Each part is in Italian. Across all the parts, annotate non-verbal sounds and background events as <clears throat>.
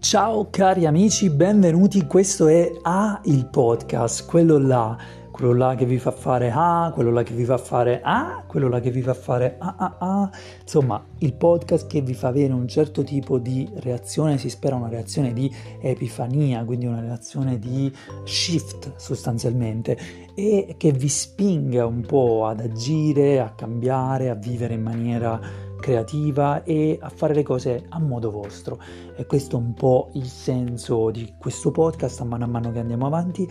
Ciao cari amici, benvenuti. Questo è A il podcast, quello là, quello là che vi fa fare A, quello là che vi fa fare A, quello là che vi fa fare A A A. Insomma, il podcast che vi fa avere un certo tipo di reazione, si spera una reazione di epifania, quindi una reazione di shift sostanzialmente e che vi spinga un po' ad agire, a cambiare, a vivere in maniera creativa e a fare le cose a modo vostro. E questo è un po' il senso di questo podcast a mano a mano che andiamo avanti.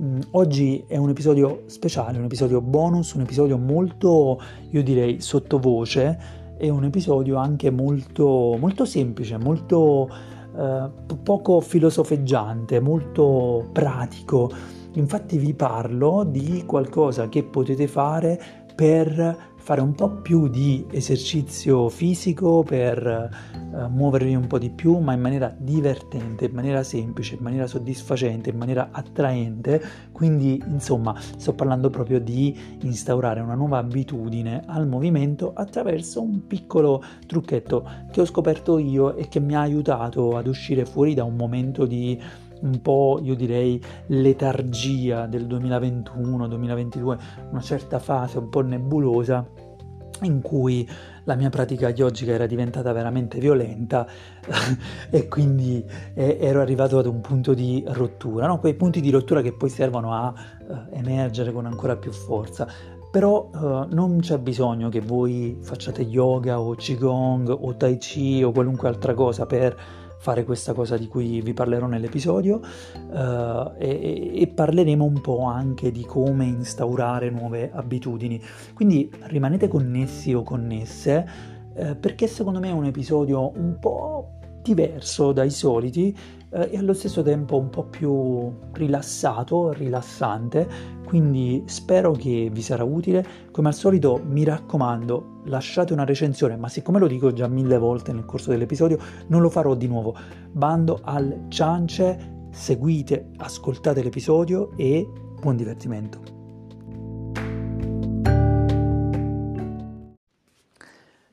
Mm, oggi è un episodio speciale, un episodio bonus, un episodio molto, io direi, sottovoce e un episodio anche molto, molto semplice, molto eh, poco filosofeggiante, molto pratico. Infatti vi parlo di qualcosa che potete fare per fare un po' più di esercizio fisico per eh, muovervi un po' di più, ma in maniera divertente, in maniera semplice, in maniera soddisfacente, in maniera attraente. Quindi, insomma, sto parlando proprio di instaurare una nuova abitudine al movimento attraverso un piccolo trucchetto che ho scoperto io e che mi ha aiutato ad uscire fuori da un momento di un po', io direi, letargia del 2021-2022, una certa fase un po' nebulosa in cui la mia pratica yogica era diventata veramente violenta <laughs> e quindi eh, ero arrivato ad un punto di rottura, no? quei punti di rottura che poi servono a eh, emergere con ancora più forza. Però eh, non c'è bisogno che voi facciate yoga o qigong o tai chi o qualunque altra cosa per fare questa cosa di cui vi parlerò nell'episodio uh, e, e, parleremo un po' anche di come instaurare nuove abitudini. Quindi rimanete connessi o connesse uh, perché secondo me è un episodio un po' diverso dai soliti eh, e allo stesso tempo un po' più rilassato, rilassante, quindi spero che vi sarà utile. Come al solito mi raccomando, lasciate una recensione, ma siccome lo dico già mille volte nel corso dell'episodio, non lo farò di nuovo. Bando al ciance, seguite, ascoltate l'episodio e buon divertimento.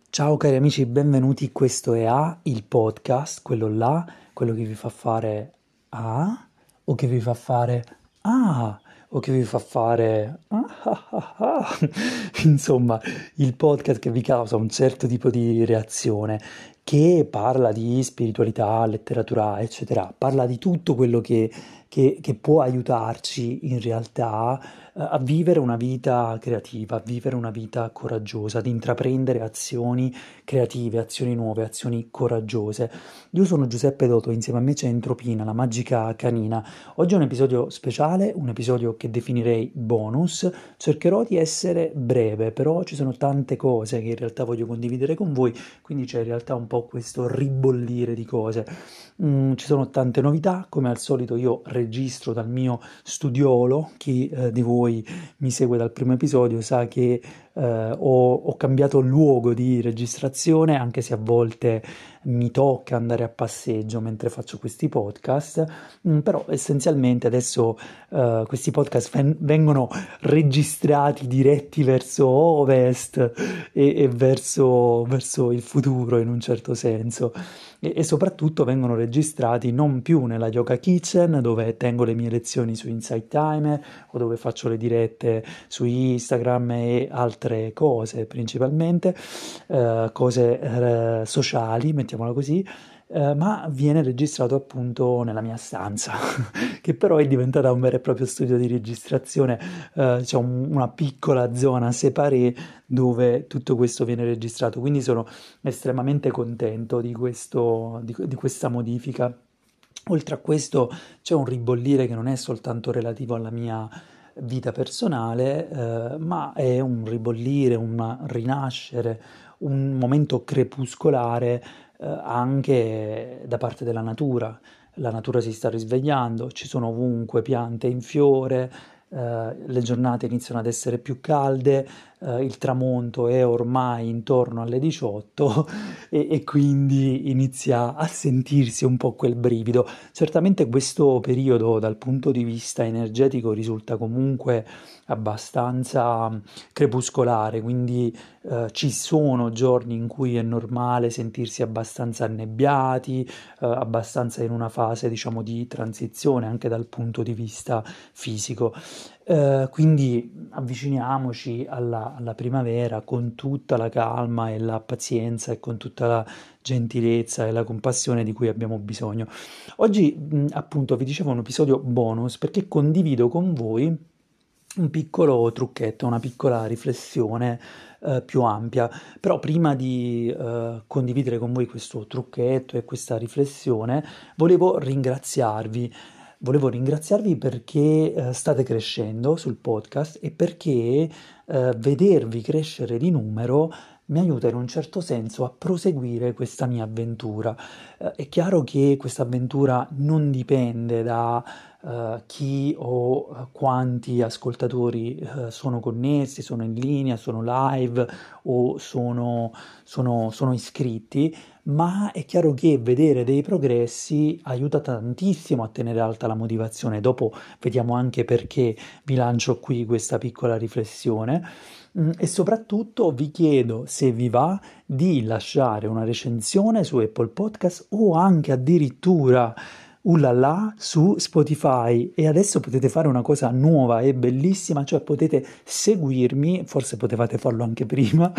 Ciao cari amici, benvenuti. Questo è A, il podcast, quello là, quello che vi fa fare A o che vi fa fare A o che vi fa fare ah, ah, ah, <laughs> insomma, il podcast che vi causa un certo tipo di reazione che parla di spiritualità, letteratura, eccetera, parla di tutto quello che, che, che può aiutarci in realtà a vivere una vita creativa, a vivere una vita coraggiosa, ad intraprendere azioni creative, azioni nuove, azioni coraggiose. Io sono Giuseppe Doto, insieme a me c'è Entropina, la magica canina. Oggi è un episodio speciale, un episodio che definirei bonus. Cercherò di essere breve, però ci sono tante cose che in realtà voglio condividere con voi, quindi c'è in realtà un po' questo ribollire di cose. Mm, ci sono tante novità, come al solito io registro dal mio studiolo, chi eh, di voi mi segue dal primo episodio sa che eh, ho, ho, cambiato luogo di registrazione, anche se a volte mi tocca andare a passeggio mentre faccio questi podcast, mm, però essenzialmente adesso eh, questi podcast ven- vengono registrati diretti verso ovest e, e verso, verso, il futuro in un certo senso e, e soprattutto vengono registrati non più nella Yoga Kitchen dove tengo le mie lezioni su Insight Timer o dove faccio le dirette su Instagram e altre cose principalmente, eh, cose eh, sociali, mettiamola così, eh, ma viene registrato appunto nella mia stanza, <laughs> che però è diventata un vero e proprio studio di registrazione, eh, un, una piccola zona separé dove tutto questo viene registrato, quindi sono estremamente contento di, questo, di, di questa modifica. Oltre a questo c'è un ribollire che non è soltanto relativo alla mia vita personale, eh, ma è un ribollire, un rinascere, un momento crepuscolare eh, anche da parte della natura. La natura si sta risvegliando, ci sono ovunque piante in fiore, Uh, le giornate iniziano ad essere più calde, eh, il tramonto è ormai intorno alle 18 e, e, quindi inizia a sentirsi un po' quel brivido. Certamente questo periodo dal punto di vista energetico risulta comunque abbastanza crepuscolare, quindi eh, ci sono giorni in cui è normale sentirsi abbastanza annebbiati, eh, abbastanza in una fase diciamo di transizione anche dal punto di vista fisico. Eh, quindi avviciniamoci alla, alla, primavera con tutta la calma e la pazienza e con tutta la gentilezza e la compassione di cui abbiamo bisogno. Oggi mh, appunto vi dicevo un episodio bonus perché condivido con voi un piccolo trucchetto, una piccola riflessione eh, più ampia. Però prima di eh, condividere con voi questo trucchetto e questa riflessione, volevo ringraziarvi volevo ringraziarvi perché eh, state crescendo sul podcast e perché eh, vedervi crescere di numero mi aiuta in un certo senso a proseguire questa mia avventura. Eh, è chiaro che questa avventura non dipende da uh, chi o uh, quanti ascoltatori uh, sono connessi, sono in linea, sono live o sono, sono, sono iscritti, ma è chiaro che vedere dei progressi aiuta tantissimo a tenere alta la motivazione. Dopo vediamo anche perché vi lancio qui questa piccola riflessione. Mm, e soprattutto vi chiedo se vi va di lasciare una recensione su Apple Podcast o anche addirittura ulala su Spotify. E adesso potete fare una cosa nuova e bellissima, cioè potete seguirmi, forse potevate farlo anche <laughs> prima,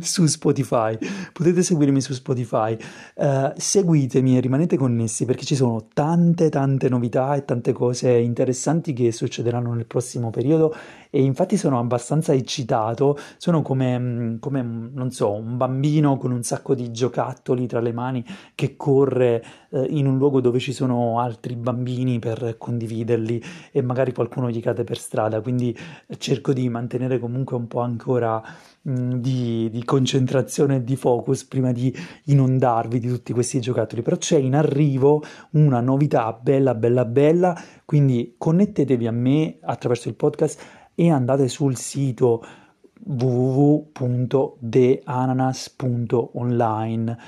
su Spotify, potete seguirmi su Spotify, uh, seguitemi e rimanete connessi perché ci sono tante tante novità e tante cose interessanti che succederanno nel prossimo periodo e infatti sono abbastanza eccitato, sono come, come non so, un bambino con un sacco di giocattoli tra le mani che corre eh, in un luogo dove ci sono altri bambini per condividerli e magari qualcuno gli cade per strada, quindi cerco di mantenere comunque un po' ancora di, di, concentrazione e di focus prima di inondarvi di tutti questi giocattoli. Però c'è in arrivo una novità bella, bella, bella. Quindi connettetevi a me attraverso il podcast e andate sul sito www.theananas.online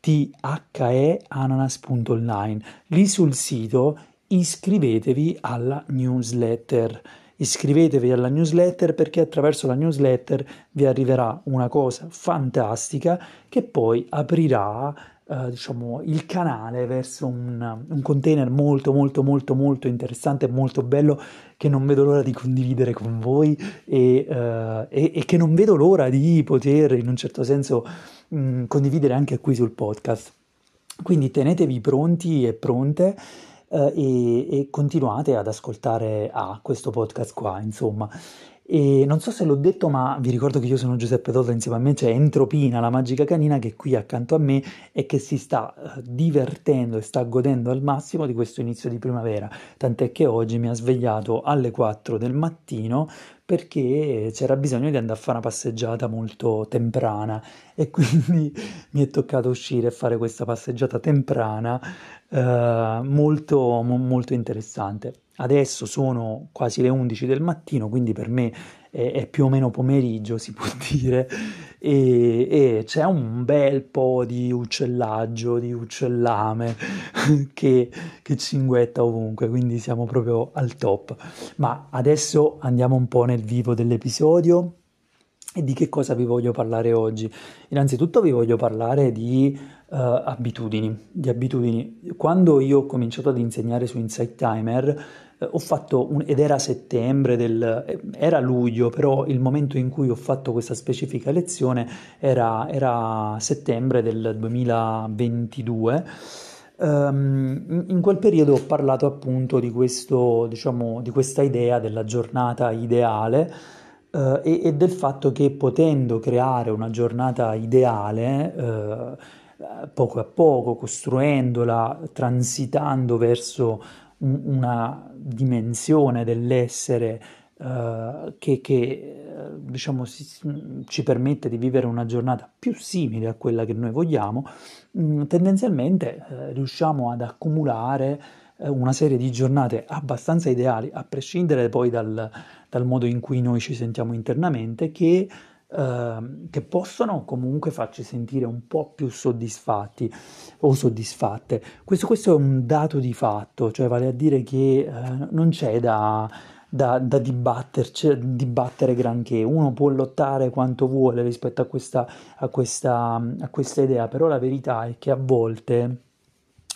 theananas.online lì sul sito iscrivetevi alla newsletter. Iscrivetevi alla newsletter perché attraverso la newsletter vi arriverà una cosa fantastica che poi aprirà eh, diciamo, il canale verso un, un, container molto molto molto molto interessante e molto bello che non vedo l'ora di condividere con voi e, uh, e, e che non vedo l'ora di poter in un certo senso mh, mm, condividere anche qui sul podcast. Quindi tenetevi pronti e pronte eh, e, e, continuate ad ascoltare a questo podcast qua, insomma. E non so se l'ho detto, ma vi ricordo che io sono Giuseppe Tosa, insieme a me c'è Entropina, la magica canina, che è qui accanto a me e che si sta eh, divertendo e sta godendo al massimo di questo inizio di primavera. Tant'è che oggi mi ha svegliato alle 4 del mattino perché c'era bisogno di andare a fare una passeggiata molto temprana e quindi <laughs> mi è toccato uscire e fare questa passeggiata temprana eh, molto, molto interessante. Adesso sono quasi le 11 del mattino, quindi per me è, è più o meno pomeriggio, si può <laughs> dire, e, e, c'è un bel po' di uccellaggio, di uccellame <laughs> che, che cinguetta ovunque, quindi siamo proprio al top. Ma adesso andiamo un po' nel vivo dell'episodio. E di che cosa vi voglio parlare oggi? Innanzitutto vi voglio parlare di uh, abitudini, di abitudini. Quando io ho cominciato ad insegnare su Insight Timer, ho fatto un, ed era settembre del, eh, era luglio, però il momento in cui ho fatto questa specifica lezione era, era settembre del 2022. Um, ehm, in quel periodo ho parlato appunto di, questo, diciamo, di questa idea della giornata ideale uh, e, e, del fatto che potendo creare una giornata ideale uh, poco a poco, costruendola, transitando verso una dimensione dell'essere uh, che, che uh, diciamo, si, ci permette di vivere una giornata più simile a quella che noi vogliamo, mh, mm, tendenzialmente uh, riusciamo ad accumulare eh, una serie di giornate abbastanza ideali, a prescindere poi dal, dal modo in cui noi ci sentiamo internamente, che Ehm, che possono comunque farci sentire un po' più soddisfatti o soddisfatte. Questo, questo è un dato di fatto, cioè vale a dire che uh, non c'è da, da, da dibattere granché, uno può lottare quanto vuole rispetto a questa, a, questa, a questa idea, però la verità è che a volte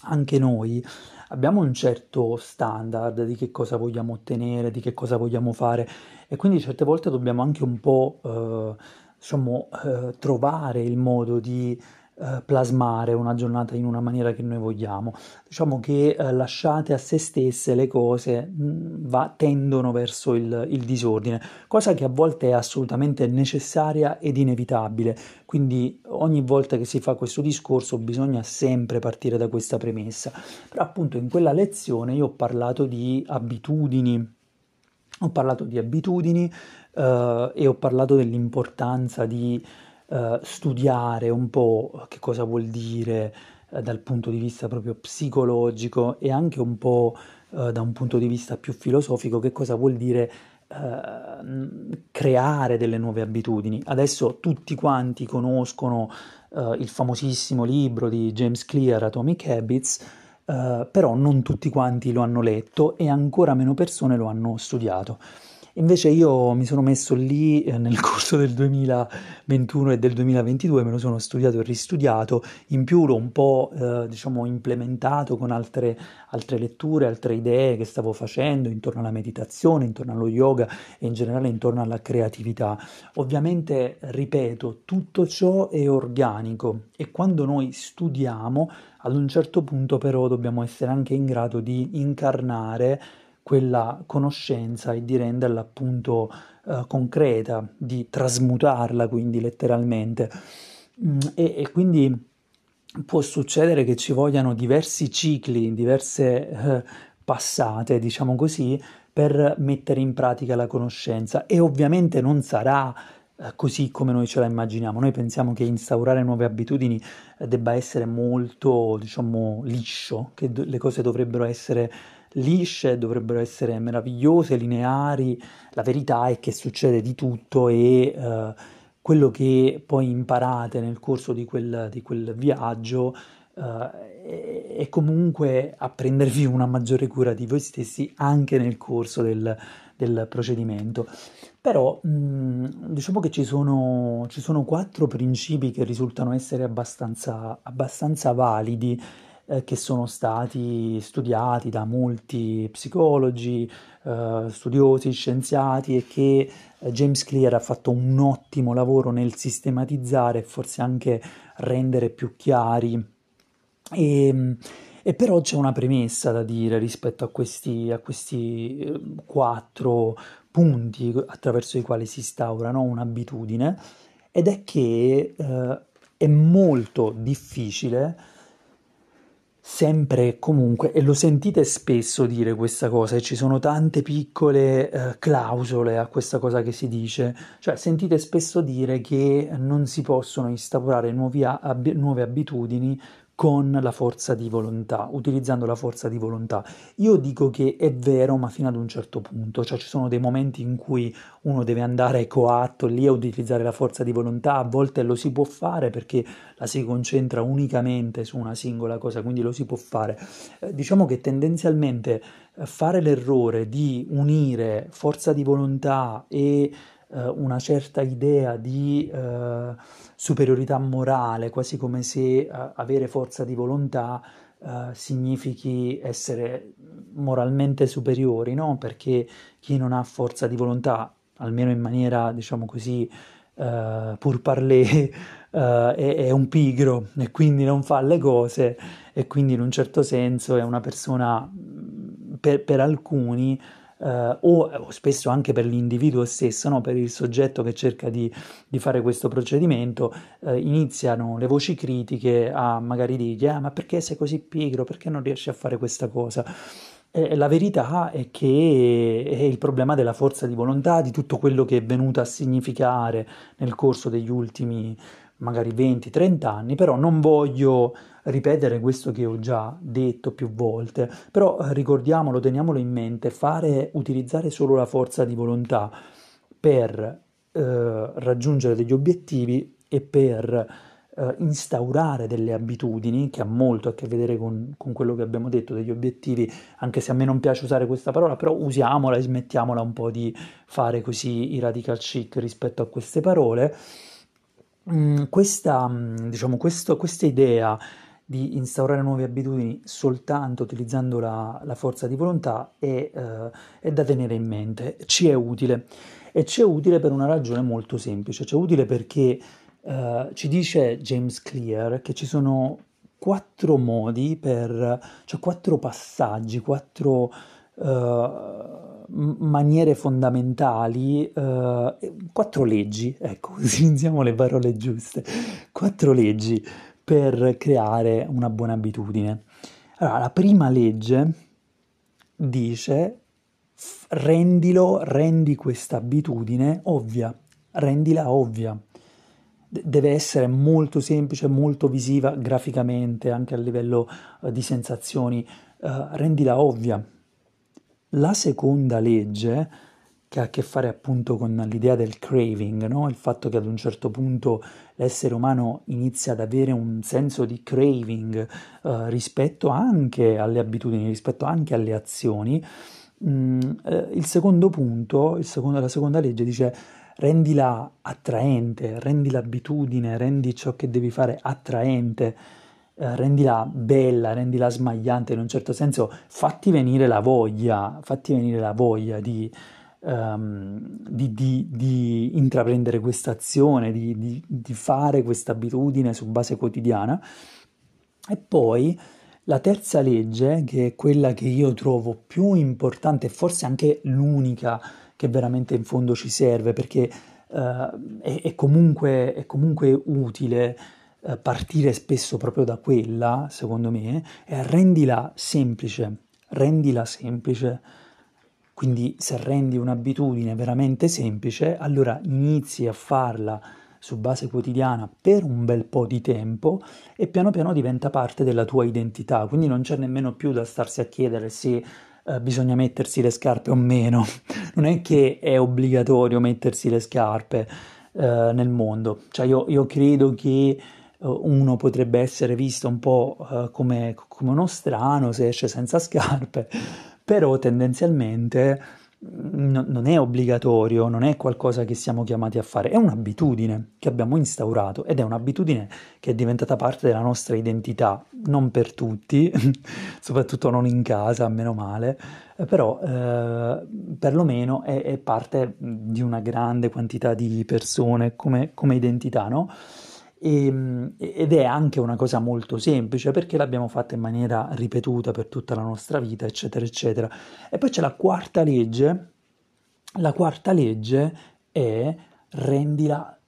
anche noi abbiamo un certo standard di che cosa vogliamo ottenere, di che cosa vogliamo fare e quindi certe volte dobbiamo anche un po' eh, diciamo, eh, trovare il modo di eh, plasmare una giornata in una maniera che noi vogliamo. Diciamo che eh, lasciate a se stesse le cose mh, mm, va, tendono verso il, il, disordine, cosa che a volte è assolutamente necessaria ed inevitabile. Quindi ogni volta che si fa questo discorso bisogna sempre partire da questa premessa. Però appunto in quella lezione io ho parlato di abitudini. Ho parlato di abitudini uh, e ho parlato dell'importanza di eh, studiare un po' che cosa vuol dire eh, dal punto di vista proprio psicologico e anche un po' eh, da un punto di vista più filosofico che cosa vuol dire eh, creare delle nuove abitudini. Adesso tutti quanti conoscono eh, il famosissimo libro di James Clear, Atomic Habits, però non tutti quanti lo hanno letto e ancora meno persone lo hanno studiato. Invece io mi sono messo lì eh, nel <laughs> corso del 2021 e del 2022, me lo sono studiato e ristudiato, in più l'ho un po' eh, diciamo implementato con altre, altre letture, altre idee che stavo facendo intorno alla meditazione, intorno allo yoga e in generale intorno alla creatività. Ovviamente, ripeto, tutto ciò è organico e quando noi studiamo, ad un certo punto però dobbiamo essere anche in grado di incarnare quella conoscenza e di renderla appunto eh, concreta, di trasmutarla quindi letteralmente. Mm, e, e, quindi può succedere che ci vogliano diversi cicli, diverse eh, passate, diciamo così, per mettere in pratica la conoscenza e ovviamente non sarà eh, così come noi ce la immaginiamo. Noi pensiamo che instaurare nuove abitudini eh, debba essere molto, diciamo, liscio, che le cose dovrebbero essere lisce, dovrebbero essere meravigliose, lineari. La verità è che succede di tutto e eh, quello che poi imparate nel corso di quel, di quel viaggio eh, è comunque a prendervi una maggiore cura di voi stessi anche nel corso del, del procedimento. Però mh, mm, diciamo che ci sono, ci sono, quattro principi che risultano essere abbastanza, abbastanza validi eh, che sono stati studiati da molti psicologi, eh, studiosi, scienziati e che eh, James Clear ha fatto un ottimo lavoro nel sistematizzare e forse anche rendere più chiari. E, e però c'è una premessa da dire rispetto a questi, a questi eh, quattro punti attraverso i quali si instaura no? un'abitudine ed è che eh, è molto difficile sempre e comunque, e lo sentite spesso dire questa cosa, e ci sono tante piccole eh, clausole a questa cosa che si dice, cioè sentite spesso dire che non si possono instaurare nuovi ab- nuove abitudini con la forza di volontà, utilizzando la forza di volontà. Io dico che è vero, ma fino ad un certo punto, cioè ci sono dei momenti in cui uno deve andare coatto lì a utilizzare la forza di volontà, a volte lo si può fare perché la si concentra unicamente su una singola cosa, quindi lo si può fare. Eh, diciamo che tendenzialmente eh, fare l'errore di unire forza di volontà e eh, una certa idea di eh, superiorità morale, quasi come se eh, avere forza di volontà eh, significhi essere moralmente superiori, no? Perché chi non ha forza di volontà, almeno in maniera, diciamo così, Uh, pur parler <laughs> uh, è, è, un pigro e quindi non fa le cose e quindi in un certo senso è una persona per, per alcuni Uh, o, o, spesso anche per l'individuo stesso, no? per il soggetto che cerca di, di fare questo procedimento, uh, iniziano le voci critiche a magari dirgli ah, ma perché sei così pigro, perché non riesci a fare questa cosa? La verità è che è il problema della forza di volontà, di tutto quello che è venuto a significare nel corso degli ultimi magari 20-30 anni, però non voglio ripetere questo che ho già detto più volte, però ricordiamolo, teniamolo in mente, fare, utilizzare solo la forza di volontà per eh, raggiungere degli obiettivi e per eh, instaurare delle abitudini, che ha molto a che vedere con, con, quello che abbiamo detto degli obiettivi, anche se a me non piace usare questa parola, però usiamola e smettiamola un po' di fare così i radical chic rispetto a queste parole. Mm, questa, mm, diciamo, questo, questa idea di instaurare nuove abitudini soltanto utilizzando la, la forza di volontà è, eh, è da tenere in mente, ci è utile. E ci è utile per una ragione molto semplice, ci è utile perché Uh, ci dice James Clear che ci sono quattro modi per, cioè quattro passaggi, quattro uh, maniere fondamentali, uh, quattro leggi, ecco, <laughs> utilizziamo le parole giuste, quattro leggi per creare una buona abitudine. Allora, la prima legge dice rendilo, rendi questa abitudine ovvia, rendila ovvia deve essere molto semplice, molto visiva graficamente, anche a livello uh, di sensazioni, uh, rendila ovvia. La seconda legge, che ha a che fare appunto con l'idea del craving, no? il fatto che ad un certo punto l'essere umano inizia ad avere un senso di craving uh, rispetto anche alle abitudini, rispetto anche alle azioni, mm, il secondo punto, il secondo, la seconda legge dice rendila attraente, rendi l'abitudine, rendi ciò che devi fare attraente, eh, rendila bella, rendila smagliante in un certo senso, fatti venire la voglia, fatti venire la voglia di, um, di, di, di intraprendere questa azione, di, di fare questa abitudine su base quotidiana. E poi la terza legge, che è quella che io trovo più importante, forse anche l'unica, che veramente in fondo ci serve perché uh, è, è, comunque, è, comunque, utile uh, partire spesso proprio da quella, secondo me, e rendila semplice, rendila semplice. Quindi se rendi un'abitudine veramente semplice, allora inizi a farla su base quotidiana per un bel po' di tempo e piano piano diventa parte della tua identità, quindi non c'è nemmeno più da starsi a chiedere se eh, bisogna mettersi le scarpe o meno. <laughs> Non è che è obbligatorio mettersi le scarpe eh, nel mondo. Cioè io, io credo che uh, uno potrebbe essere visto un po' uh, come, come uno strano se esce senza scarpe, però tendenzialmente no, non è obbligatorio, non è qualcosa che siamo chiamati a fare, è un'abitudine che abbiamo instaurato ed è un'abitudine che è diventata parte della nostra identità, non per tutti, <laughs> soprattutto non in casa, meno male, eh, però eh, perlomeno è, è, parte di una grande quantità di persone come, come identità, no? E, ehm, ed è anche una cosa molto semplice perché l'abbiamo fatta in maniera ripetuta per tutta la nostra vita, eccetera, eccetera. E poi c'è la quarta legge. La quarta legge è rendila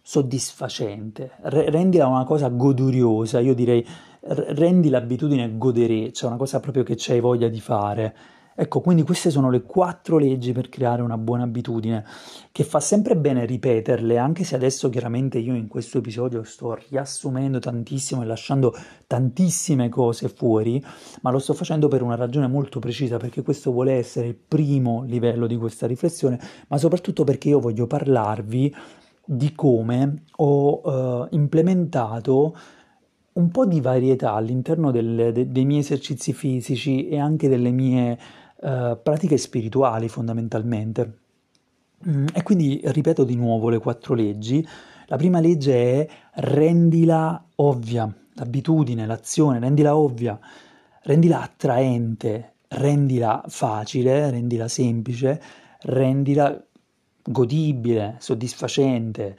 soddisfacente, re- rendila una cosa goduriosa, io direi rendi l'abitudine godereccia, una cosa proprio che c'hai voglia di fare. Ecco, quindi queste sono le quattro leggi per creare una buona abitudine, che fa sempre bene ripeterle, anche se adesso chiaramente io in questo episodio sto riassumendo tantissimo e lasciando tantissime cose fuori, ma lo sto facendo per una ragione molto precisa, perché questo vuole essere il primo livello di questa riflessione, ma soprattutto perché io voglio parlarvi di come ho uh, implementato un po' di varietà all'interno del, de, dei miei esercizi fisici e anche delle mie uh, pratiche spirituali fondamentalmente. Mm, e quindi ripeto di nuovo le quattro leggi. La prima legge è rendila ovvia, l'abitudine, l'azione, rendila ovvia, rendila attraente, rendila facile, rendila semplice, rendila godibile, soddisfacente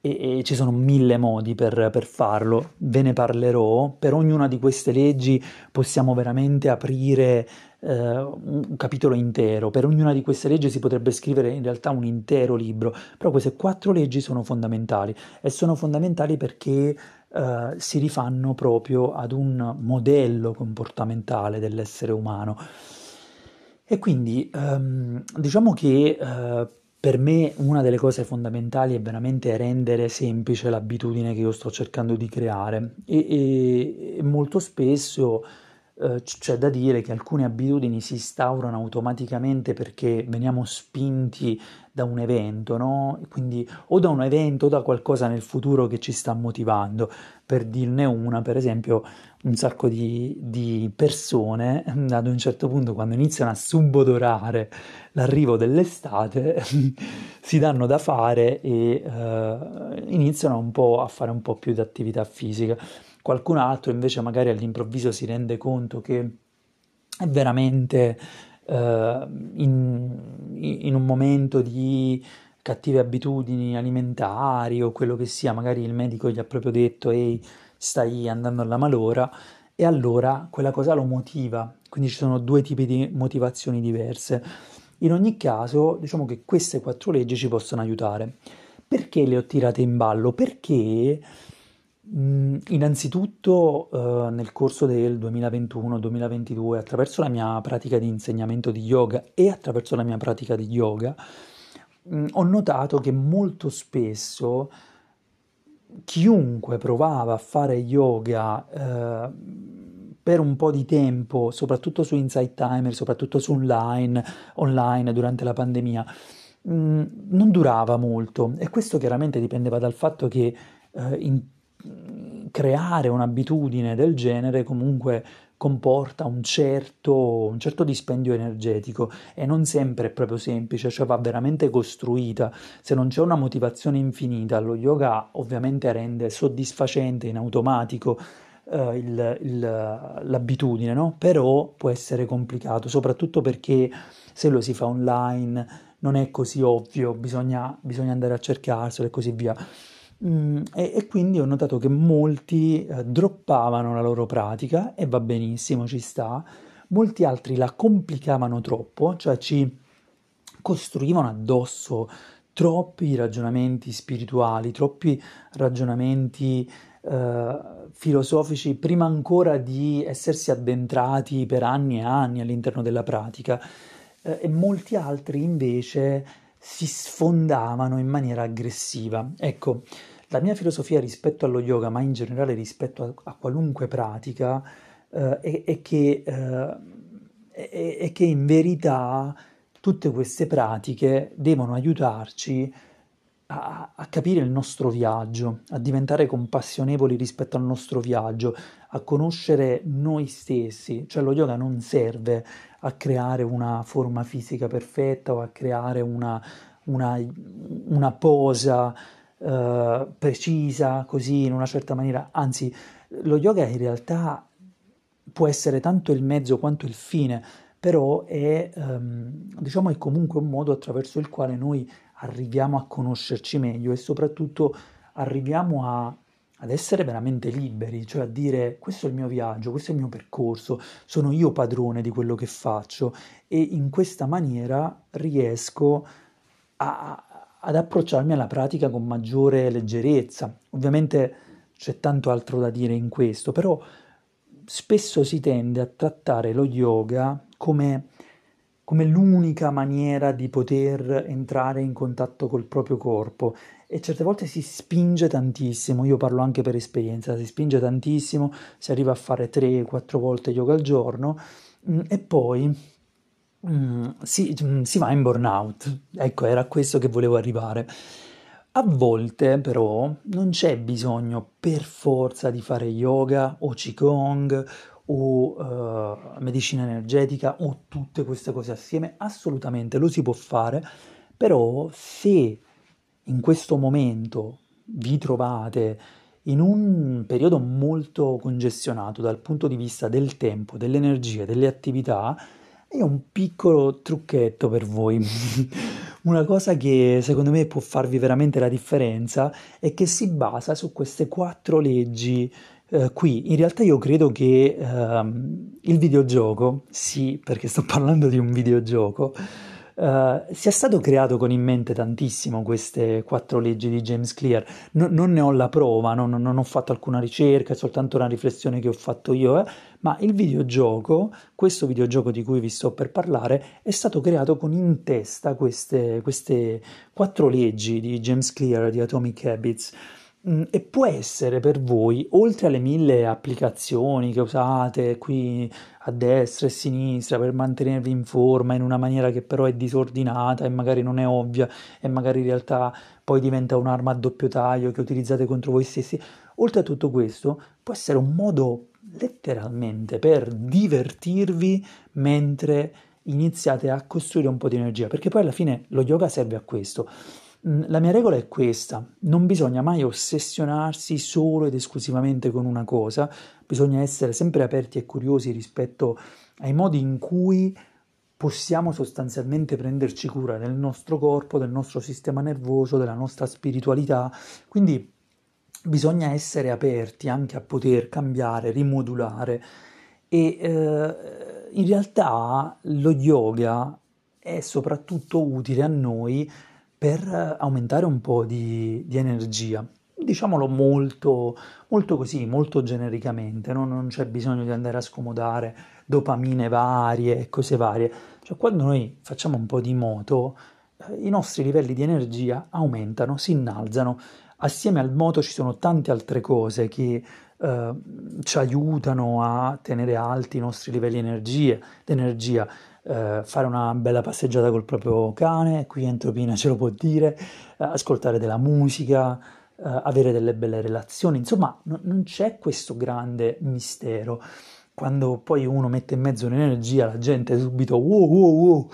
e, e, ci sono mille modi per, per, farlo, ve ne parlerò. Per ognuna di queste leggi possiamo veramente aprire eh, un capitolo intero, per ognuna di queste leggi si potrebbe scrivere in realtà un intero libro, però queste quattro leggi sono fondamentali e sono fondamentali perché eh, si rifanno proprio ad un modello comportamentale dell'essere umano. E quindi ehm, diciamo che eh, per me una delle cose fondamentali è veramente rendere semplice l'abitudine che io sto cercando di creare e, e- e molto spesso eh, c'è da dire che alcune abitudini si instaurano automaticamente perché veniamo spinti da un evento, no? Quindi o da un evento o da qualcosa nel futuro che ci sta motivando. Per dirne una, per esempio, un sacco di, di persone <laughs> ad un certo punto, quando iniziano a subodorare l'arrivo dell'estate, <laughs> si danno da fare e eh, iniziano un po' a fare un po' più di attività fisica. Qualcun altro invece magari all'improvviso si rende conto che è veramente eh, in, in un momento di cattive abitudini alimentari o quello che sia, magari il medico gli ha proprio detto ehi, stai andando alla malora e allora quella cosa lo motiva, quindi ci sono due tipi di motivazioni diverse. In ogni caso, diciamo che queste quattro leggi ci possono aiutare. Perché le ho tirate in ballo? Perché innanzitutto eh, nel corso del 2021-2022, attraverso la mia pratica di insegnamento di yoga e attraverso la mia pratica di yoga, mh, ho notato che molto spesso chiunque provava a fare yoga eh, per un po' di tempo, soprattutto su Insight Timer, soprattutto su online, online durante la pandemia, mh, non durava molto. E questo chiaramente dipendeva dal fatto che eh, in- creare un'abitudine del genere comunque comporta un certo, un certo dispendio energetico e non sempre è proprio semplice, cioè va veramente costruita. Se non c'è una motivazione infinita, lo yoga ovviamente rende soddisfacente in automatico eh, il- il- l'abitudine, no? Però può essere complicato, soprattutto perché se lo si fa online non è così ovvio, bisogna, bisogna andare a cercarselo e così via. Mm, e, e quindi ho notato che molti eh, droppavano la loro pratica e va benissimo, ci sta. Molti altri la complicavano troppo, cioè ci costruivano addosso troppi ragionamenti spirituali, troppi ragionamenti eh, filosofici prima ancora di essersi addentrati per anni e anni all'interno della pratica. Eh, e molti altri invece si sfondavano in maniera aggressiva. Ecco, la mia filosofia rispetto allo yoga, ma in generale rispetto a, a qualunque pratica, eh, è, è che, eh, è- è che in verità tutte queste pratiche devono aiutarci a, a capire il nostro viaggio, a diventare compassionevoli rispetto al nostro viaggio, a conoscere noi stessi. Cioè lo yoga non serve a creare una forma fisica perfetta o a creare una, una, una posa eh, precisa, così in una certa maniera. Anzi, lo yoga in realtà può essere tanto il mezzo quanto il fine, però è, ehm, diciamo, è comunque un modo attraverso il quale noi arriviamo a conoscerci meglio e soprattutto arriviamo a- ad essere veramente liberi, cioè a dire questo è il mio viaggio, questo è il mio percorso, sono io padrone di quello che faccio e in questa maniera riesco a- ad approcciarmi alla pratica con maggiore leggerezza. Ovviamente c'è tanto altro da dire in questo, però spesso si tende a trattare lo yoga come, come l'unica maniera di poter entrare in contatto col proprio corpo e certe volte si spinge tantissimo, io parlo anche per esperienza, si spinge tantissimo, si arriva a fare 3-4 volte yoga al giorno mm, e poi mm, si, mm, si va in burnout. Ecco, era questo che volevo arrivare. A volte però non c'è bisogno per forza di fare yoga o qigong o eh, medicina energetica o tutte queste cose assieme, assolutamente lo si può fare, però se in questo momento vi trovate in un periodo molto congestionato dal punto di vista del tempo, delle energie, delle attività, ho un piccolo trucchetto per voi. <laughs> Una cosa che secondo me può farvi veramente la differenza è che si basa su queste quattro leggi eh, qui. In realtà io credo che ehm, il videogioco, sì, perché sto <laughs> parlando di un videogioco, uh, sia stato creato con in mente tantissimo queste quattro leggi di James Clear. No, non ne ho la prova, non, non, ho fatto alcuna ricerca, è soltanto una riflessione che ho fatto io, eh, ma il videogioco, questo videogioco di cui vi sto per parlare, è stato creato con in testa queste, queste quattro leggi di James Clear, di Atomic Habits. Mm, e può essere per voi, oltre alle mille applicazioni che usate qui a destra e a sinistra per mantenervi in forma in una maniera che però è disordinata e magari non è ovvia e magari in realtà poi diventa un'arma a doppio taglio che utilizzate contro voi stessi, oltre a tutto questo può essere un modo letteralmente per divertirvi mentre iniziate a costruire un po' di energia, perché poi alla fine lo yoga serve a questo la mia regola è questa, non bisogna mai ossessionarsi solo ed esclusivamente con una cosa, bisogna essere sempre aperti e curiosi rispetto ai modi in cui possiamo sostanzialmente prenderci cura del nostro corpo, del nostro sistema nervoso, della nostra spiritualità, quindi bisogna essere aperti anche a poter cambiare, rimodulare. E eh, in realtà lo yoga è soprattutto utile a noi per aumentare un po' di, di energia. Diciamolo molto, molto così, molto genericamente, no? non c'è bisogno di andare a scomodare dopamine varie e cose varie. Cioè, quando noi facciamo un po' di moto, eh, i nostri livelli di energia aumentano, si innalzano. Assieme al moto ci sono tante altre cose che eh, ci aiutano a tenere alti i nostri livelli di energia eh, fare una bella passeggiata col proprio cane, qui Entropina ce lo può dire, eh, ascoltare della musica, eh, avere delle belle relazioni, insomma no, non c'è questo grande mistero. Quando poi uno mette in mezzo un'energia, la gente subito wow wow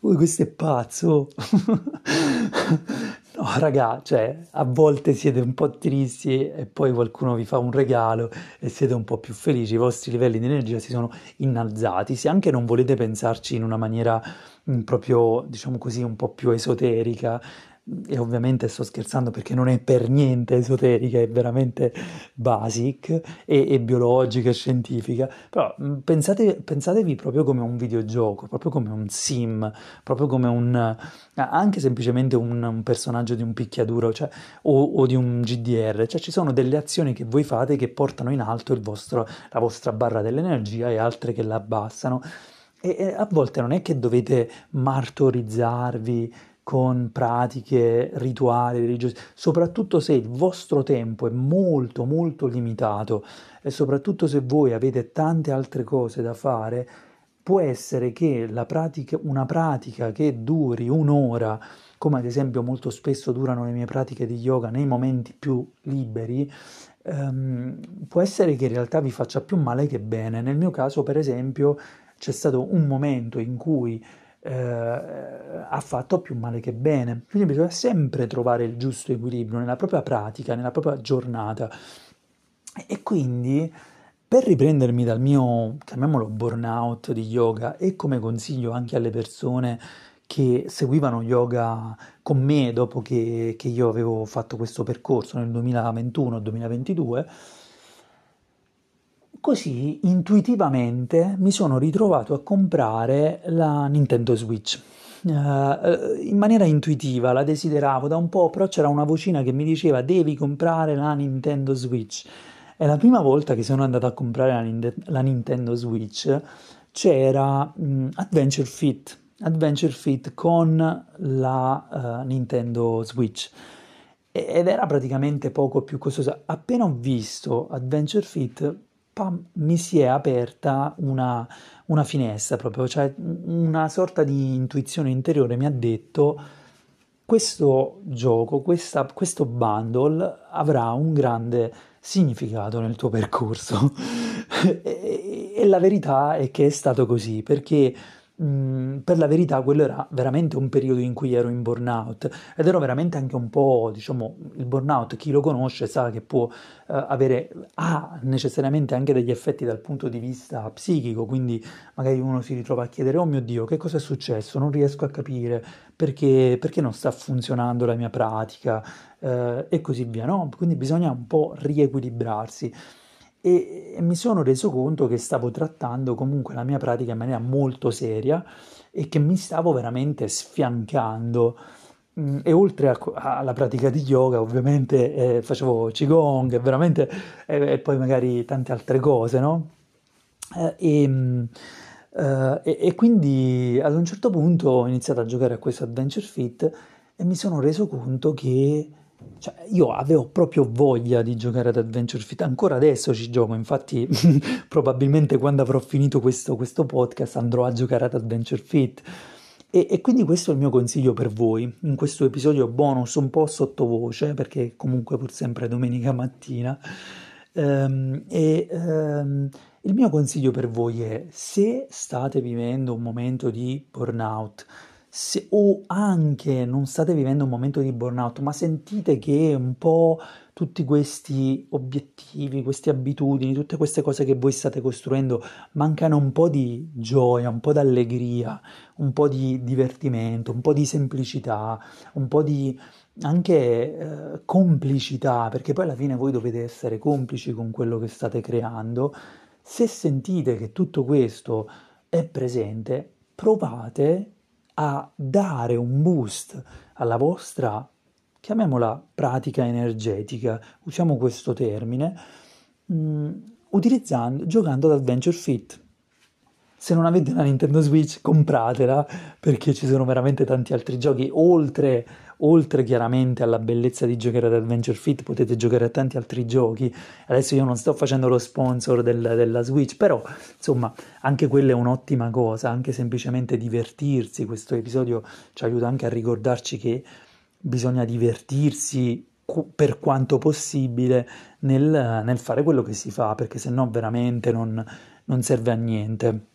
wow, <laughs> questo è pazzo. <laughs> No, raga, cioè, a volte siete un po' tristi e poi qualcuno vi fa un regalo e siete un po' più felici, i vostri livelli di energia si sono innalzati. Se anche non volete pensarci in una maniera mm, proprio, diciamo così, un po' più esoterica, e ovviamente sto scherzando perché non è per niente esoterica, è veramente basic e, e biologica e scientifica, però mm, pensate, pensatevi proprio come un videogioco, proprio come un sim, proprio come un, anche semplicemente un, un personaggio di un picchiaduro cioè, o, o, di un GDR, cioè ci sono delle azioni che voi fate che portano in alto vostro, la vostra barra dell'energia e altre che la abbassano. E, e a volte non è che dovete martorizzarvi con pratiche rituali religiose, soprattutto se il vostro tempo è molto molto limitato e soprattutto se voi avete tante altre cose da fare, può essere che pratica, una pratica che duri un'ora, come ad esempio molto spesso durano le mie pratiche di yoga nei momenti più liberi, ehm, può essere che in realtà vi faccia più male che bene. Nel mio caso, per esempio, c'è stato un momento in cui eh, ha fatto più male che bene. Quindi bisogna sempre trovare il giusto equilibrio nella propria pratica, nella propria giornata. E quindi per riprendermi dal mio, chiamiamolo burnout di yoga e come consiglio anche alle persone che seguivano yoga con me dopo che, che io avevo fatto questo percorso nel 2021-2022, Così intuitivamente mi sono ritrovato a comprare la Nintendo Switch. Uh, in maniera intuitiva la desideravo da un po', però c'era una vocina che mi diceva devi comprare la Nintendo Switch. E la prima volta che sono andato a comprare la, Ninde- la Nintendo Switch c'era um, Adventure Fit, Adventure Fit con la uh, Nintendo Switch ed era praticamente poco più costosa. Appena ho visto Adventure Fit pam, mi si è aperta una, una finestra proprio, cioè una sorta di intuizione interiore mi ha detto questo gioco, questa, questo bundle avrà un grande significato nel tuo percorso. <laughs> e, e, la verità è che è stato così, perché Per la verità quello era veramente un periodo in cui ero in burnout ed ero veramente anche un po', diciamo, il burnout, chi lo conosce sa che può uh, avere, ha necessariamente anche degli effetti dal punto di vista psichico, quindi magari uno si ritrova a chiedere, oh mio Dio, che cosa è successo? Non riesco a capire perché, perché non sta funzionando la mia pratica uh, e così via, no? Quindi bisogna un po' riequilibrarsi. E, mi sono reso conto che stavo trattando comunque la mia pratica in maniera molto seria e che mi stavo veramente sfiancando. Mm, e oltre a, alla pratica di yoga, ovviamente eh, facevo Qigong, veramente, eh, e poi magari tante altre cose, no? Eh, e, mm, eh, e, e, quindi ad un certo punto ho iniziato a giocare a questo Adventure Fit e mi sono reso conto che cioè, io avevo proprio voglia di giocare ad Adventure Fit, ancora adesso ci gioco, infatti <laughs> probabilmente quando avrò finito questo, questo, podcast andrò a giocare ad Adventure Fit. E, e, quindi questo è il mio consiglio per voi, in questo episodio bonus un po' sottovoce, perché comunque pur sempre domenica mattina. Um, e um, il mio consiglio per voi è, se state vivendo un momento di burnout, se, o anche non state vivendo un momento di burnout, ma sentite che un po' tutti questi obiettivi, queste abitudini, tutte queste cose che voi state costruendo mancano un po' di gioia, un po' di allegria, un po' di divertimento, un po' di semplicità, un po' di anche eh, complicità, perché poi alla fine voi dovete essere complici con quello che state creando. Se sentite che tutto questo è presente, provate a dare un boost alla vostra, chiamiamola pratica energetica, usiamo questo termine, mh, mm, utilizzando, giocando ad Adventure Fit. Se non avete una Nintendo Switch, compratela perché ci sono veramente tanti altri giochi oltre oltre chiaramente alla bellezza di giocare ad Adventure Fit, potete giocare a tanti altri giochi. Adesso io non sto facendo lo sponsor del, della Switch, però insomma anche quella è un'ottima cosa, anche semplicemente divertirsi. Questo episodio ci aiuta anche a ricordarci che bisogna divertirsi per quanto possibile nel, nel, fare quello che si fa, perché se no veramente non, non serve a niente.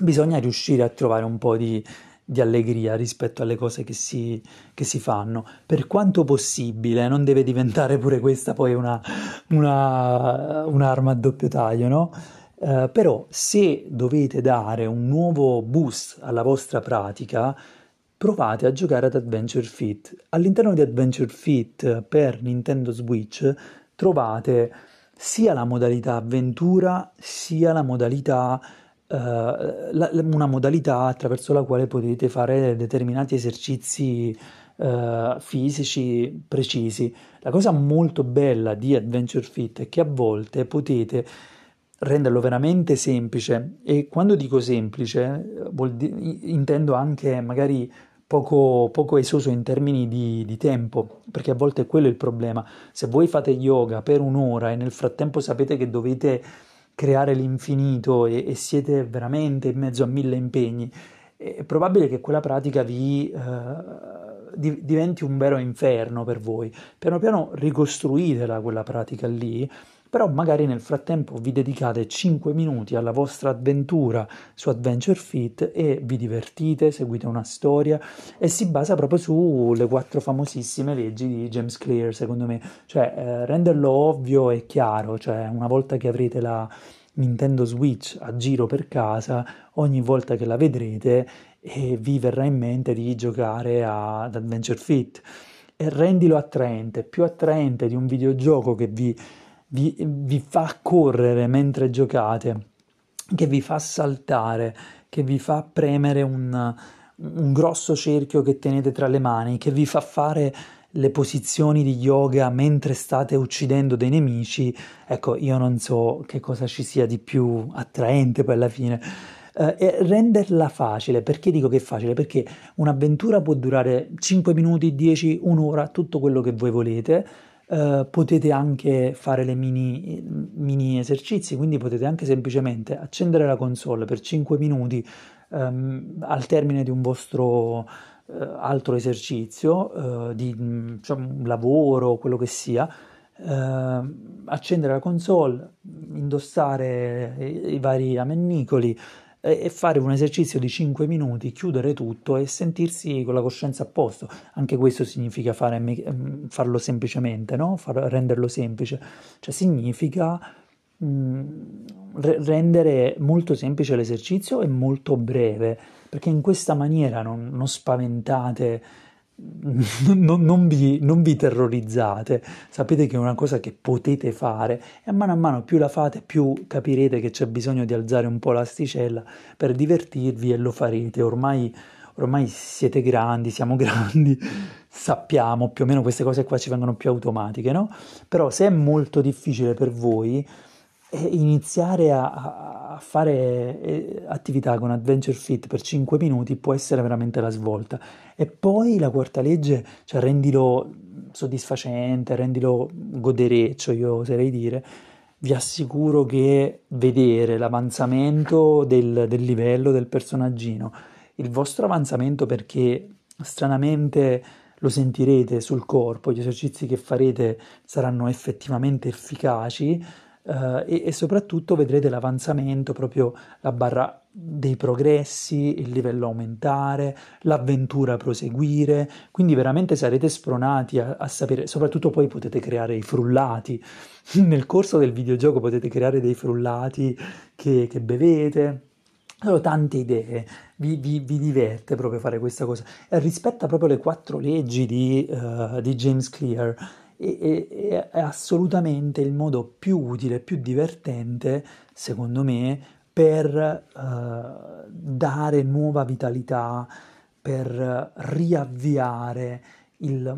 Bisogna riuscire a trovare un po' di di allegria rispetto alle cose che si, che si, fanno. Per quanto possibile, non deve diventare pure questa poi una, una, un'arma a doppio taglio, no? Uh, però se dovete dare un nuovo boost alla vostra pratica, provate a giocare ad Adventure Fit. All'interno di Adventure Fit per Nintendo Switch trovate sia la modalità avventura sia la modalità la, una modalità attraverso la quale potete fare determinati esercizi uh, fisici precisi. La cosa molto bella di Adventure Fit è che a volte potete renderlo veramente semplice e quando dico semplice di- intendo anche magari poco, poco, esoso in termini di, di, tempo, perché a volte è quello il problema. Se voi fate yoga per un'ora e nel frattempo sapete che dovete creare l'infinito e, e, siete veramente in mezzo a mille impegni, è probabile che quella pratica vi eh, di, diventi un vero inferno per voi. Piano piano ricostruitela quella pratica lì però magari nel frattempo vi dedicate 5 minuti alla vostra avventura su Adventure Fit e vi divertite, seguite una storia e si basa proprio sulle quattro famosissime leggi di James Clear, secondo me, cioè eh, renderlo ovvio e chiaro, cioè una volta che avrete la Nintendo Switch a giro per casa, ogni volta che la vedrete eh, vi verrà in mente di giocare ad Adventure Fit. E rendilo attraente, più attraente di un videogioco che vi vi, vi fa correre mentre giocate, che vi fa saltare, che vi fa premere un, un grosso cerchio che tenete tra le mani, che vi fa fare le posizioni di yoga mentre state uccidendo dei nemici, ecco, io non so che cosa ci sia di più attraente poi alla fine. Eh, e renderla facile, perché dico che è facile? Perché un'avventura può durare 5 minuti, 10, un'ora, tutto quello che voi volete, Uh, potete anche fare le mini, mini, esercizi, quindi potete anche semplicemente accendere la console per 5 minuti um, al termine di un vostro uh, altro esercizio, uh, di diciamo, un lavoro, quello che sia, accendere la console, indossare i, i vari amennicoli, e fare un esercizio di 5 minuti, chiudere tutto e sentirsi con la coscienza a posto. Anche questo significa fare, mm, farlo semplicemente, no? Far, renderlo semplice. Cioè significa mh, mm, rendere molto semplice l'esercizio e molto breve, perché in questa maniera non, non spaventate <laughs> non, non, vi, non, vi, terrorizzate, sapete che è una cosa che potete fare e a mano a mano più la fate più capirete che c'è bisogno di alzare un po' l'asticella per divertirvi e lo farete, ormai, ormai siete grandi, siamo <laughs> grandi, sappiamo più o meno queste cose qua ci vengono più automatiche, no? Però se è molto difficile per voi iniziare a, a fare eh, attività con Adventure Fit per 5 minuti può essere veramente la svolta. E poi la quarta legge, cioè rendilo soddisfacente, rendilo godereccio, io oserei dire, vi assicuro che vedere l'avanzamento del, del livello del personaggino, il vostro avanzamento perché stranamente lo sentirete sul corpo, gli esercizi che farete saranno effettivamente efficaci, Uh, e, e, soprattutto vedrete l'avanzamento, proprio la barra dei progressi, il livello aumentare, l'avventura proseguire, quindi veramente sarete spronati a, a sapere, soprattutto poi potete creare i frullati, <laughs> nel corso del videogioco potete creare dei frullati che, che bevete, sono tante idee, vi, vi, vi, diverte proprio fare questa cosa, e rispetta proprio le quattro leggi di, uh, di James Clear, è, è assolutamente il modo più utile, più divertente, secondo me, per uh, dare nuova vitalità, per riavviare il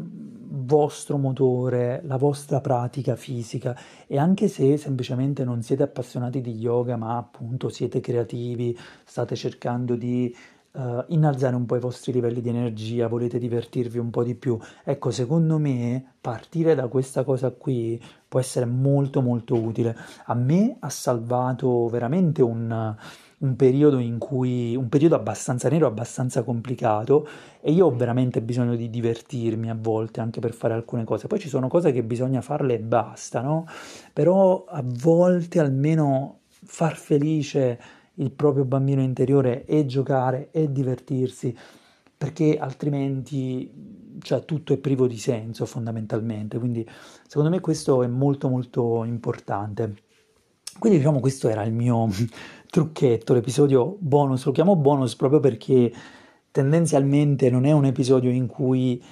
vostro motore, la vostra pratica fisica. E anche se semplicemente non siete appassionati di yoga ma appunto siete creativi, state cercando di uh, innalzare un po' i vostri livelli di energia, volete divertirvi un po' di più. Ecco, secondo me partire da questa cosa qui può essere molto molto utile. A me ha salvato veramente un, un periodo in cui un periodo abbastanza nero, abbastanza complicato e io ho veramente bisogno di divertirmi a volte anche per fare alcune cose. Poi ci sono cose che bisogna farle e basta, no? Però a volte almeno far felice il proprio bambino interiore e giocare e divertirsi, perché altrimenti cioè, tutto è privo di senso fondamentalmente. Quindi secondo me questo è molto molto importante. Quindi diciamo questo era il mio <laughs> trucchetto, l'episodio bonus, lo chiamo bonus proprio perché tendenzialmente non è un episodio in cui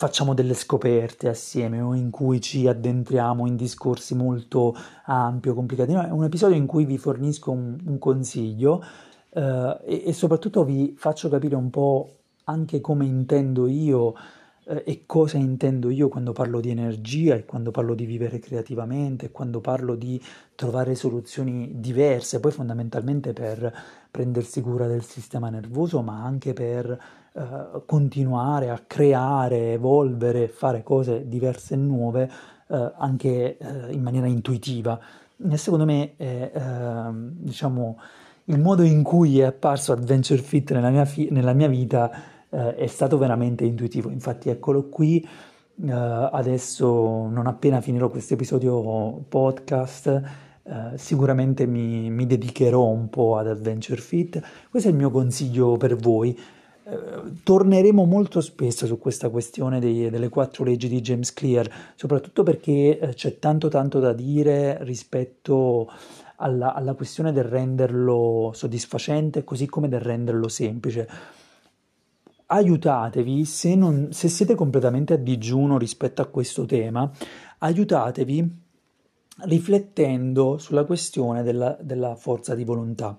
facciamo delle scoperte assieme o in cui ci addentriamo in discorsi molto ampi o complicati. No, è un episodio in cui vi fornisco un, un consiglio eh, e, e, soprattutto vi faccio capire un po' anche come intendo io eh, e cosa intendo io quando parlo di energia e quando parlo di vivere creativamente quando parlo di trovare soluzioni diverse, poi fondamentalmente per prendersi cura del sistema nervoso, ma anche per eh, continuare a creare, evolvere, fare cose diverse e nuove eh, anche eh, in maniera intuitiva. E secondo me è ehm, diciamo, il modo in cui è apparso Adventure Fit nella mia, fi- nella mia vita eh, è stato veramente intuitivo. Infatti eccolo qui. Adesso, non appena finirò questo episodio podcast, uh, sicuramente mi, mi, dedicherò un po' ad Adventure Fit. Questo è il mio consiglio per voi. Eh, torneremo molto spesso su questa questione dei, delle quattro leggi di James Clear, soprattutto perché eh, c'è tanto tanto da dire rispetto alla, alla questione del renderlo soddisfacente, così come del renderlo semplice aiutatevi, se, non, se, siete completamente a digiuno rispetto a questo tema, aiutatevi riflettendo sulla questione della, della forza di volontà.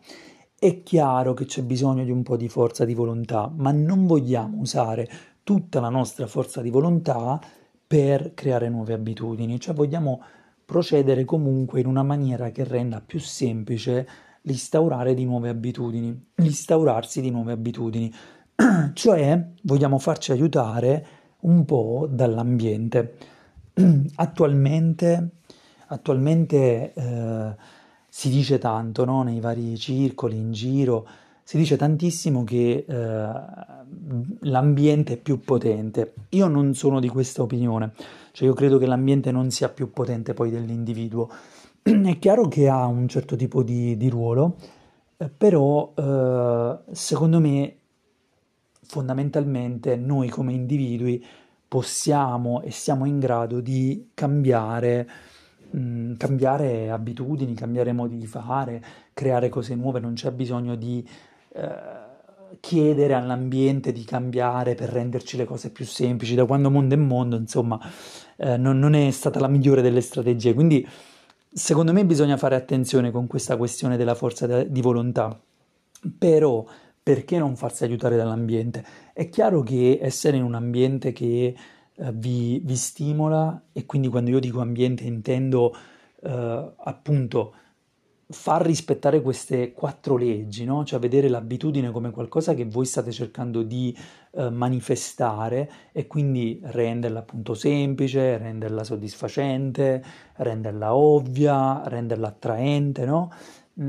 È chiaro che c'è bisogno di un po' di forza di volontà, ma non vogliamo usare tutta la nostra forza di volontà per creare nuove abitudini, cioè vogliamo procedere comunque in una maniera che renda più semplice l'instaurare di nuove abitudini, l'instaurarsi di nuove abitudini, <clears throat> cioè vogliamo farci aiutare un po' dall'ambiente. <clears throat> Attualmente, attualmente eh, si dice tanto no? nei vari circoli, in giro, si dice tantissimo che eh, l'ambiente è più potente. Io non sono di questa opinione, cioè io credo che l'ambiente non sia più potente poi dell'individuo. <clears throat> È chiaro che ha un certo tipo di, di ruolo, eh, però eh, secondo me fondamentalmente noi come individui possiamo e siamo in grado di cambiare mh, mm, cambiare abitudini, cambiare modi di fare, creare cose nuove, non c'è bisogno di, eh, chiedere all'ambiente di cambiare per renderci le cose più semplici. Da quando mondo è mondo, insomma, eh, non, non è stata la migliore delle strategie. Quindi, secondo me, bisogna fare attenzione con questa questione della forza di volontà. Però, perché non farsi aiutare dall'ambiente? È chiaro che essere in un ambiente che eh, vi, vi, stimola, e quindi quando io dico ambiente intendo eh, appunto far rispettare queste quattro leggi, no? cioè vedere l'abitudine come qualcosa che voi state cercando di eh, manifestare e quindi renderla appunto semplice, renderla soddisfacente, renderla ovvia, renderla attraente, no?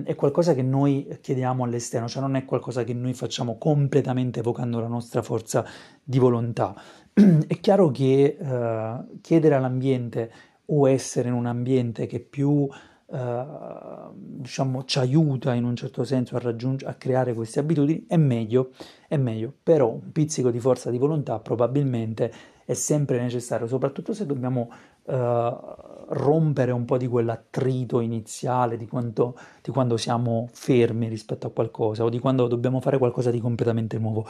È qualcosa che noi chiediamo all'esterno, cioè non è qualcosa che noi facciamo completamente evocando la nostra forza di volontà. <clears throat> è chiaro che eh, chiedere all'ambiente o essere in un ambiente che più Uh, diciamo, ci aiuta in un certo senso a, raggiung- a creare queste abitudini, è meglio, è meglio, però un pizzico di forza di volontà probabilmente è sempre necessario, soprattutto se dobbiamo uh, rompere un po' di quell'attrito iniziale di, quanto, di quando siamo fermi rispetto a qualcosa o di quando dobbiamo fare qualcosa di completamente nuovo.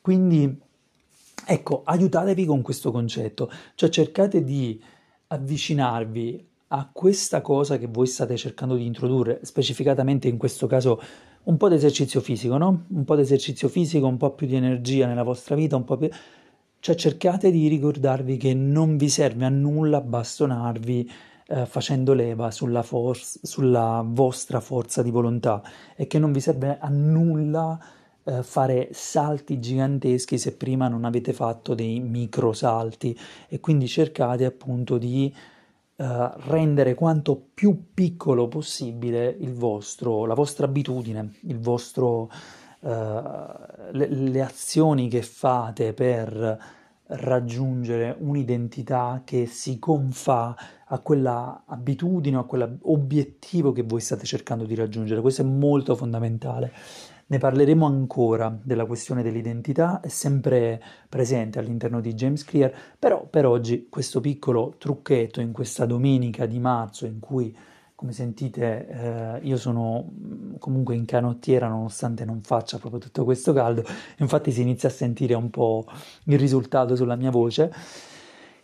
Quindi, ecco, aiutatevi con questo concetto, cioè cercate di avvicinarvi a questa cosa che voi state cercando di introdurre, specificatamente in questo caso un po' di esercizio fisico, no? Un po' di esercizio fisico, un po' più di energia nella vostra vita, un po' più... Cioè cercate di ricordarvi che non vi serve a nulla bastonarvi eh, facendo leva sulla, for- sulla vostra forza di volontà e che non vi serve a nulla eh, fare salti giganteschi se prima non avete fatto dei micro salti. E quindi cercate appunto di Uh, rendere quanto più piccolo possibile il vostro, la vostra abitudine, il vostro, le, le, azioni che fate per raggiungere un'identità che si confà a quella abitudine a quell'obiettivo che voi state cercando di raggiungere. Questo è molto fondamentale. Ne parleremo ancora della questione dell'identità, è sempre presente all'interno di James Clear, però per oggi questo piccolo trucchetto in questa domenica di marzo in cui come sentite eh, io sono mm, comunque in canottiera nonostante non faccia proprio tutto questo caldo, infatti si inizia a sentire un po' il risultato sulla mia voce.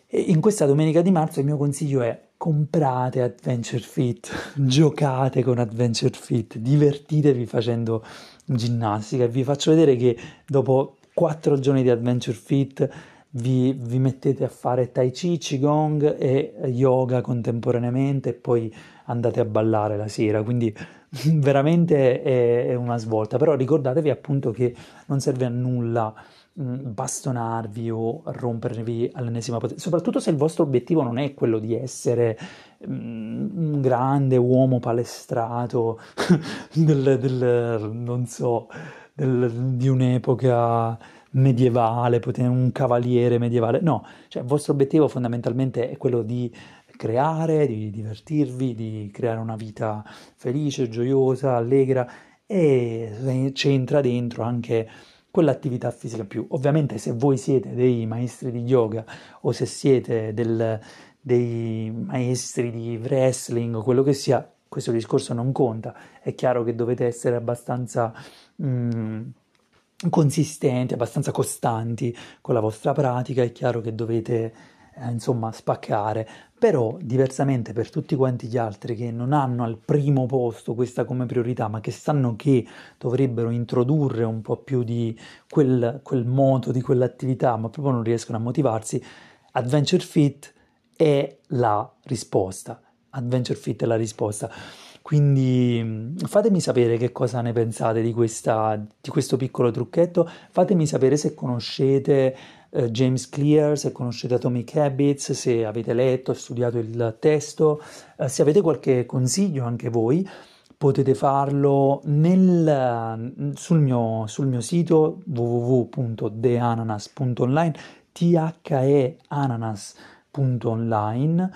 E in questa domenica di marzo il mio consiglio è comprate Adventure Fit, <laughs> giocate con Adventure Fit, divertitevi facendo ginnastica e vi faccio vedere che dopo quattro giorni di Adventure Fit vi, vi, mettete a fare Tai Chi, Qigong e yoga contemporaneamente e poi andate a ballare la sera, quindi <laughs> veramente è, è una svolta, però ricordatevi appunto che non serve a nulla Mm, bastonarvi o rompervi all'ennesima potenza, soprattutto se il vostro obiettivo non è quello di essere um, un grande uomo palestrato <laughs> del, del, non so, del, di un'epoca medievale, un cavaliere medievale, no, cioè il vostro obiettivo fondamentalmente è quello di creare, di divertirvi, di creare una vita felice, gioiosa, allegra e c'entra dentro anche quell'attività fisica più. Ovviamente se voi siete dei maestri di yoga o se siete del, dei maestri di wrestling o quello che sia, questo discorso non conta. È chiaro che dovete essere abbastanza... Mm, consistenti, abbastanza costanti con la vostra pratica, è chiaro che dovete eh, insomma spaccare, però diversamente per tutti quanti gli altri che non hanno al primo posto questa come priorità, ma che sanno che dovrebbero introdurre un po' più di quel, quel moto, di quell'attività, ma proprio non riescono a motivarsi, Adventure Fit è la risposta. Adventure Fit è la risposta. Quindi fatemi sapere che cosa ne pensate di, questa, di questo piccolo trucchetto, fatemi sapere se conoscete eh, James Clear, se conoscete Atomic Habits, se avete letto e studiato il testo, eh, se avete qualche consiglio anche voi, potete farlo nel, sul, mio, sul mio sito www.theananas.online theananas.online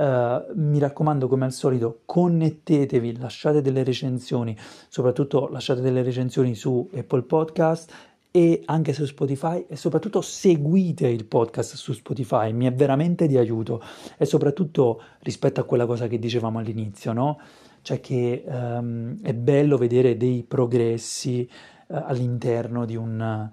Uh, mi raccomando, come al solito, connettetevi, lasciate delle recensioni, soprattutto lasciate delle recensioni su Apple Podcast, e anche su Spotify e soprattutto seguite il podcast su Spotify, mi è veramente di aiuto e soprattutto rispetto a quella cosa che dicevamo all'inizio, no? Cioè che um, è bello vedere dei progressi all'interno di un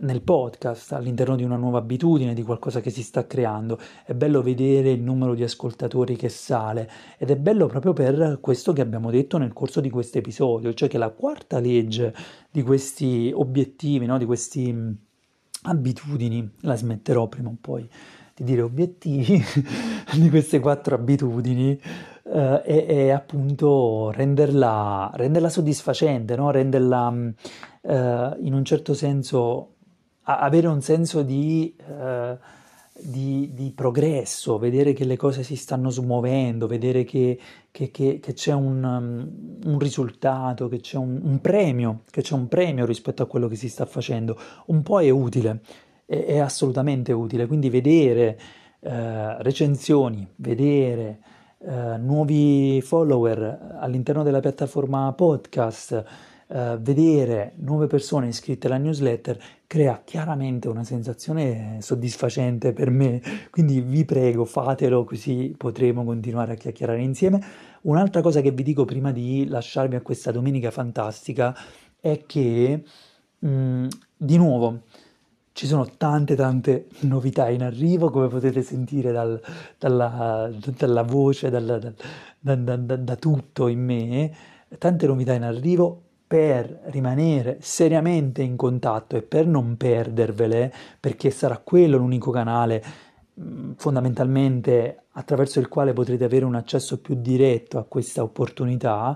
nel podcast, all'interno di una nuova abitudine, di qualcosa che si sta creando. È bello vedere il numero di ascoltatori che sale ed è bello proprio per questo che abbiamo detto nel corso di questo episodio, cioè che la quarta legge di questi obiettivi, no? di queste abitudini, la smetterò prima o poi di dire obiettivi, <laughs> di queste quattro abitudini, eh, è, è, appunto renderla, renderla soddisfacente, no? renderla eh, in un certo senso, avere un senso di, eh, di, di, progresso, vedere che le cose si stanno smuovendo, vedere che, che, che, che c'è un, um, un, risultato, che c'è un, un, premio, che c'è un premio rispetto a quello che si sta facendo, un po' è utile, è, è assolutamente utile, quindi vedere eh, recensioni, vedere eh, nuovi follower all'interno della piattaforma podcast, eh, vedere nuove persone iscritte alla newsletter crea chiaramente una sensazione soddisfacente per me, quindi vi prego fatelo così potremo continuare a chiacchierare insieme. Un'altra cosa che vi dico prima di lasciarvi a questa domenica fantastica è che mh, mm, di nuovo ci sono tante tante novità in arrivo, come potete sentire dal, dalla, dalla, voce, dal, da, da, da tutto in me, tante novità in arrivo per rimanere seriamente in contatto e per non perdervele, perché sarà quello l'unico canale mm, fondamentalmente attraverso il quale potrete avere un accesso più diretto a questa opportunità,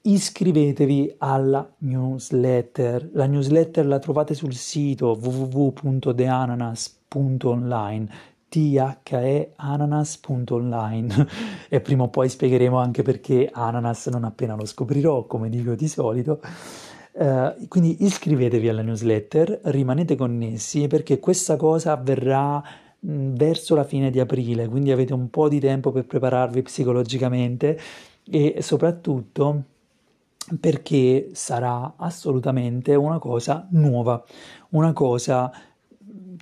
iscrivetevi alla newsletter. La newsletter la trovate sul sito www.deananas.online theananas.online e prima o poi spiegheremo anche perché ananas non appena lo scoprirò, come dico di solito. Uh, quindi iscrivetevi alla newsletter, rimanete connessi perché questa cosa avverrà mh, verso la fine di aprile, quindi avete un po' di tempo per prepararvi psicologicamente e soprattutto perché sarà assolutamente una cosa nuova, una cosa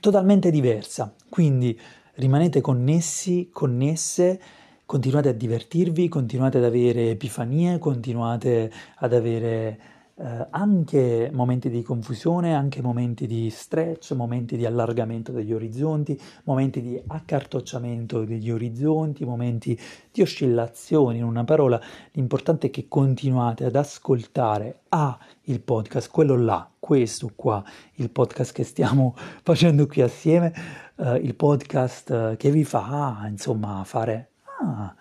totalmente diversa. Quindi rimanete connessi, connesse, continuate a divertirvi, continuate ad avere epifanie, continuate ad avere eh, anche momenti di confusione, anche momenti di stretch, momenti di allargamento degli orizzonti, momenti di accartocciamento degli orizzonti, momenti di oscillazioni, in una parola, l'importante è che continuate ad ascoltare A, il podcast, quello là, questo qua, il podcast che stiamo <laughs> facendo qui assieme, uh, il podcast eh, che vi fa, insomma, fare... Ah,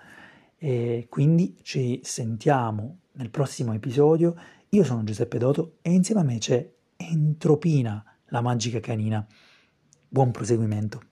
e quindi ci sentiamo nel prossimo episodio. Io sono Giuseppe Doto e insieme a me c'è Entropina, la magica canina. Buon proseguimento.